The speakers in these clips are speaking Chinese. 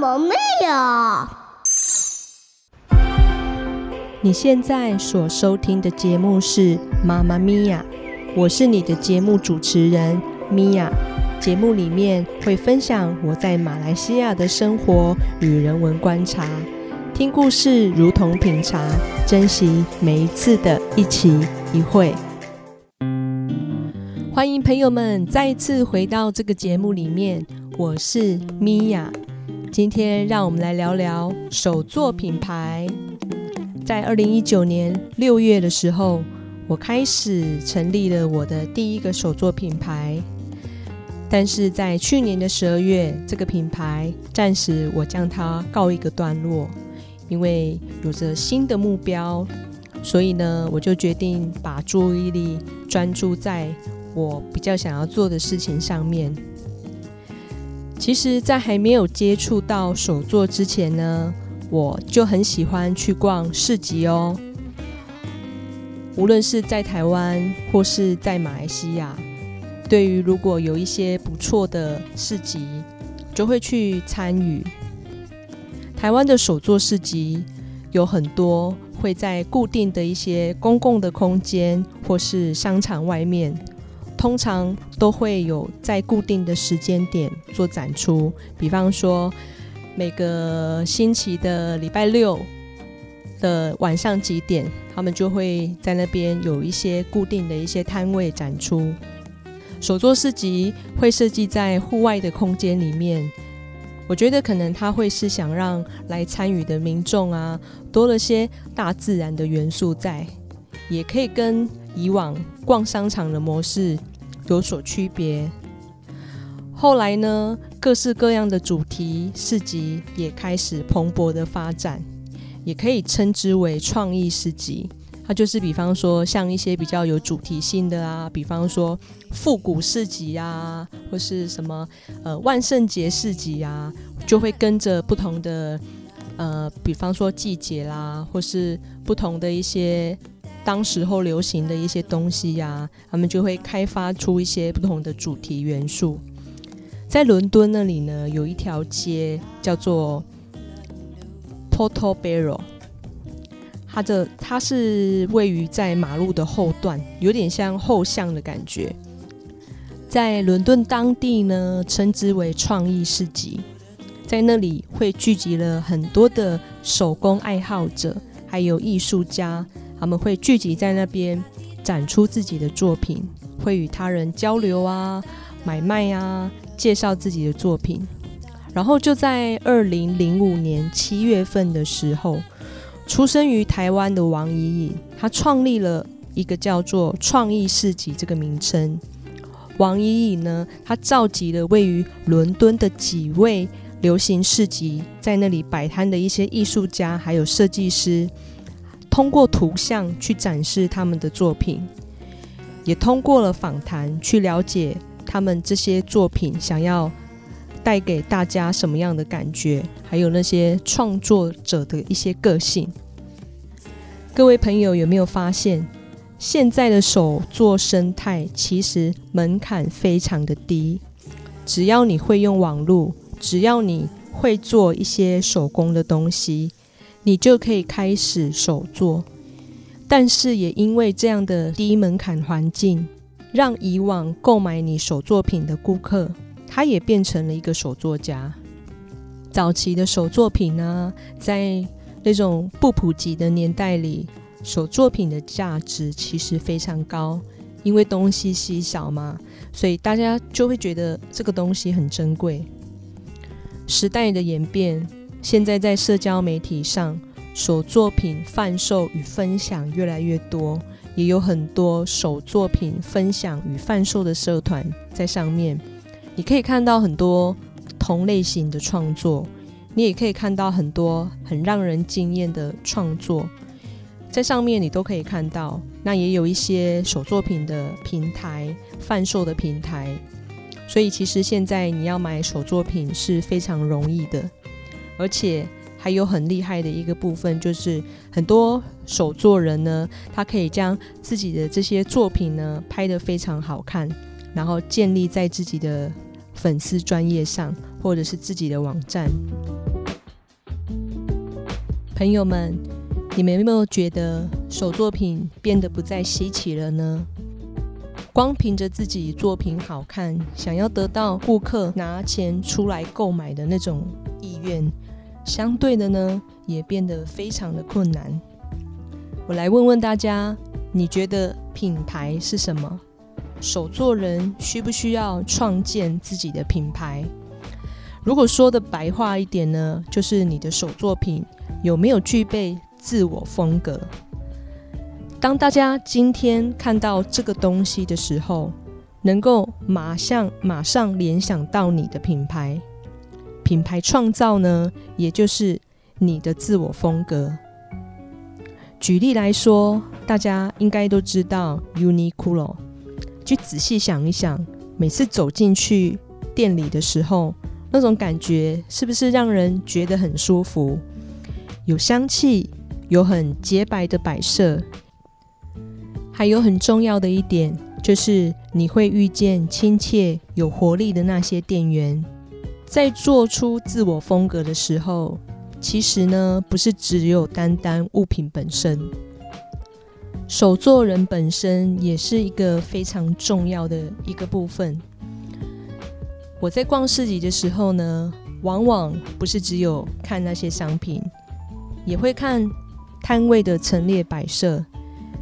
么没有？你现在所收听的节目是《妈妈咪呀》，我是你的节目主持人咪呀。节目里面会分享我在马来西亚的生活与人文观察，听故事如同品茶，珍惜每一次的一期一会。欢迎朋友们再次回到这个节目里面，我是咪呀。今天让我们来聊聊手作品牌。在二零一九年六月的时候，我开始成立了我的第一个手作品牌。但是在去年的十二月，这个品牌暂时我将它告一个段落，因为有着新的目标，所以呢，我就决定把注意力专注在我比较想要做的事情上面。其实，在还没有接触到手作之前呢。我就很喜欢去逛市集哦，无论是在台湾或是在马来西亚，对于如果有一些不错的市集，就会去参与。台湾的手作市集有很多会在固定的一些公共的空间或是商场外面，通常都会有在固定的时间点做展出，比方说。每个星期的礼拜六的晚上几点，他们就会在那边有一些固定的一些摊位展出。手作市集会设计在户外的空间里面，我觉得可能他会是想让来参与的民众啊，多了些大自然的元素在，也可以跟以往逛商场的模式有所区别。后来呢，各式各样的主题市集也开始蓬勃的发展，也可以称之为创意市集。它就是比方说像一些比较有主题性的啊，比方说复古市集啊，或是什么呃万圣节市集啊，就会跟着不同的呃，比方说季节啦，或是不同的一些当时候流行的一些东西呀，他们就会开发出一些不同的主题元素。在伦敦那里呢，有一条街叫做 Portobello，它的它是位于在马路的后段，有点像后巷的感觉。在伦敦当地呢，称之为创意市集，在那里会聚集了很多的手工爱好者，还有艺术家，他们会聚集在那边展出自己的作品，会与他人交流啊，买卖啊。介绍自己的作品，然后就在二零零五年七月份的时候，出生于台湾的王怡颖，他创立了一个叫做“创意市集”这个名称。王怡颖呢，他召集了位于伦敦的几位流行市集，在那里摆摊的一些艺术家还有设计师，通过图像去展示他们的作品，也通过了访谈去了解。他们这些作品想要带给大家什么样的感觉？还有那些创作者的一些个性。各位朋友有没有发现，现在的手作生态其实门槛非常的低，只要你会用网络，只要你会做一些手工的东西，你就可以开始手作。但是也因为这样的低门槛环境。让以往购买你手作品的顾客，他也变成了一个手作家。早期的手作品呢，在那种不普及的年代里，手作品的价值其实非常高，因为东西稀少嘛，所以大家就会觉得这个东西很珍贵。时代的演变，现在在社交媒体上，手作品贩售与分享越来越多。也有很多手作品分享与贩售的社团在上面，你可以看到很多同类型的创作，你也可以看到很多很让人惊艳的创作，在上面你都可以看到。那也有一些手作品的平台、贩售的平台，所以其实现在你要买手作品是非常容易的，而且。还有很厉害的一个部分，就是很多手作人呢，他可以将自己的这些作品呢拍得非常好看，然后建立在自己的粉丝专业上，或者是自己的网站。朋友们，你们有没有觉得手作品变得不再稀奇了呢？光凭着自己作品好看，想要得到顾客拿钱出来购买的那种意愿，相对的呢，也变得非常的困难。我来问问大家，你觉得品牌是什么？手作人需不需要创建自己的品牌？如果说的白话一点呢，就是你的手作品有没有具备自我风格？当大家今天看到这个东西的时候，能够马上马上联想到你的品牌。品牌创造呢，也就是你的自我风格。举例来说，大家应该都知道 Uniqlo。去仔细想一想，每次走进去店里的时候，那种感觉是不是让人觉得很舒服？有香气，有很洁白的摆设。还有很重要的一点，就是你会遇见亲切、有活力的那些店员。在做出自我风格的时候，其实呢，不是只有单单物品本身，手作人本身也是一个非常重要的一个部分。我在逛市集的时候呢，往往不是只有看那些商品，也会看摊位的陈列摆设，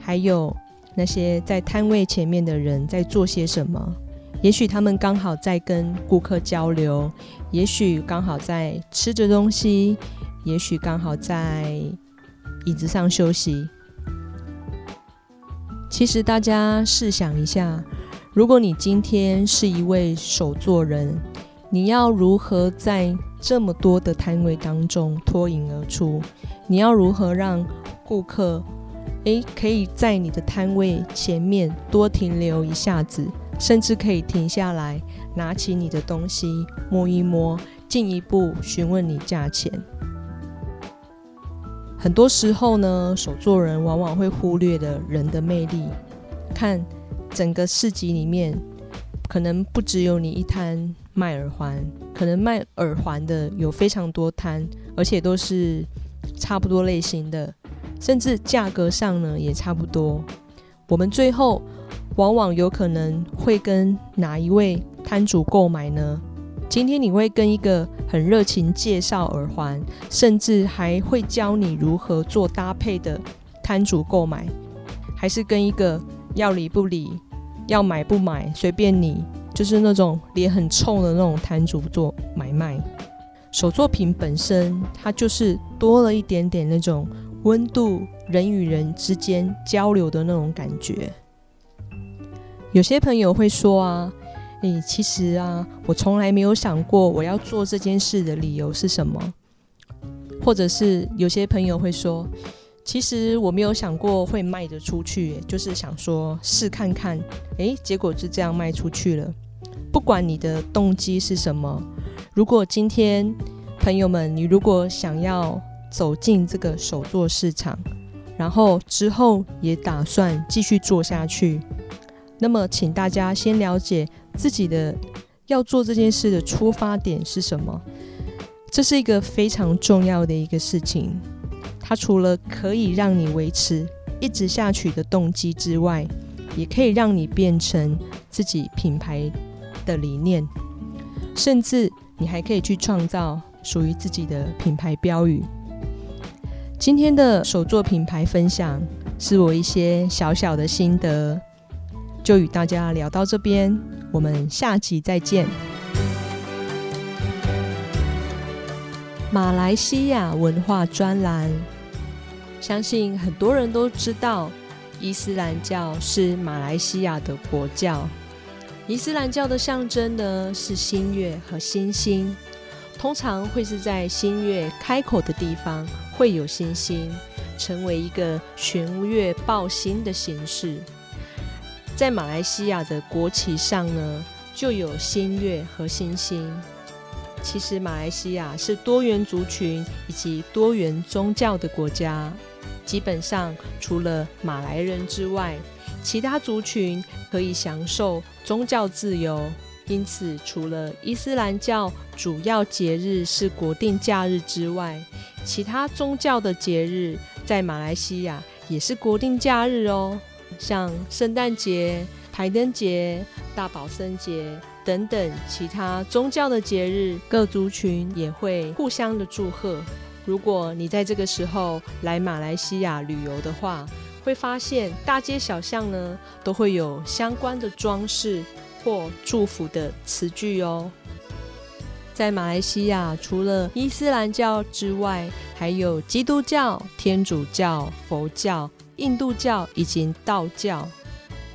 还有。那些在摊位前面的人在做些什么？也许他们刚好在跟顾客交流，也许刚好在吃着东西，也许刚好在椅子上休息。其实大家试想一下，如果你今天是一位手作人，你要如何在这么多的摊位当中脱颖而出？你要如何让顾客？诶，可以在你的摊位前面多停留一下子，甚至可以停下来拿起你的东西摸一摸，进一步询问你价钱。很多时候呢，手作人往往会忽略了人的魅力。看整个市集里面，可能不只有你一摊卖耳环，可能卖耳环的有非常多摊，而且都是差不多类型的。甚至价格上呢也差不多，我们最后往往有可能会跟哪一位摊主购买呢？今天你会跟一个很热情介绍耳环，甚至还会教你如何做搭配的摊主购买，还是跟一个要理不理、要买不买随便你，就是那种脸很臭的那种摊主做买卖？手作品本身它就是多了一点点那种。温度，人与人之间交流的那种感觉。有些朋友会说啊，诶，其实啊，我从来没有想过我要做这件事的理由是什么。或者是有些朋友会说，其实我没有想过会卖得出去，就是想说试看看，诶，结果就这样卖出去了。不管你的动机是什么，如果今天朋友们，你如果想要。走进这个手作市场，然后之后也打算继续做下去。那么，请大家先了解自己的要做这件事的出发点是什么。这是一个非常重要的一个事情。它除了可以让你维持一直下去的动机之外，也可以让你变成自己品牌的理念，甚至你还可以去创造属于自己的品牌标语。今天的手作品牌分享是我一些小小的心得，就与大家聊到这边，我们下集再见。马来西亚文化专栏，相信很多人都知道，伊斯兰教是马来西亚的国教。伊斯兰教的象征呢是新月和星星，通常会是在新月开口的地方。会有星星成为一个弦月报星的形式，在马来西亚的国旗上呢，就有星月和星星。其实马来西亚是多元族群以及多元宗教的国家，基本上除了马来人之外，其他族群可以享受宗教自由，因此除了伊斯兰教主要节日是国定假日之外，其他宗教的节日在马来西亚也是国定假日哦，像圣诞节、排灯节、大宝森节等等其他宗教的节日，各族群也会互相的祝贺。如果你在这个时候来马来西亚旅游的话，会发现大街小巷呢都会有相关的装饰或祝福的词句哦。在马来西亚，除了伊斯兰教之外，还有基督教、天主教、佛教、印度教以及道教。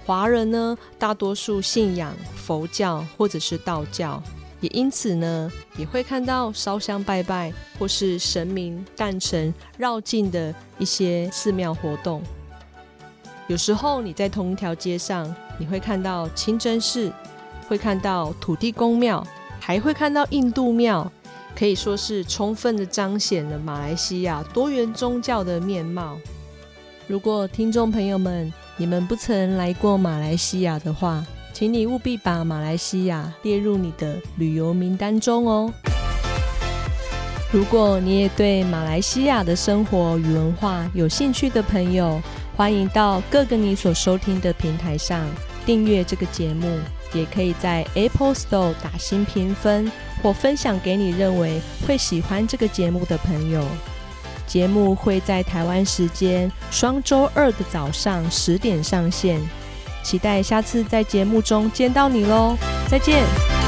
华人呢，大多数信仰佛教或者是道教，也因此呢，也会看到烧香拜拜或是神明诞辰绕境的一些寺庙活动。有时候你在同一条街上，你会看到清真寺，会看到土地公庙。还会看到印度庙，可以说是充分的彰显了马来西亚多元宗教的面貌。如果听众朋友们你们不曾来过马来西亚的话，请你务必把马来西亚列入你的旅游名单中哦。如果你也对马来西亚的生活与文化有兴趣的朋友，欢迎到各个你所收听的平台上订阅这个节目。也可以在 Apple Store 打新评分，或分享给你认为会喜欢这个节目的朋友。节目会在台湾时间双周二的早上十点上线，期待下次在节目中见到你喽！再见。